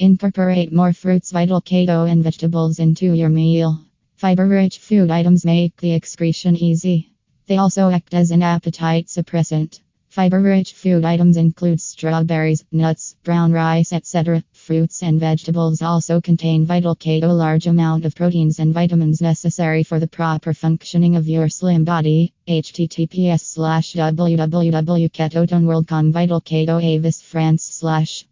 Incorporate more fruits, vital keto, and vegetables into your meal. Fiber rich food items make the excretion easy. They also act as an appetite suppressant. Fiber rich food items include strawberries, nuts, brown rice, etc. Fruits and vegetables also contain vital K, a large amount of proteins and vitamins necessary for the proper functioning of your slim body. https slash www.ketotoneworld.com Vital Keto Avis France slash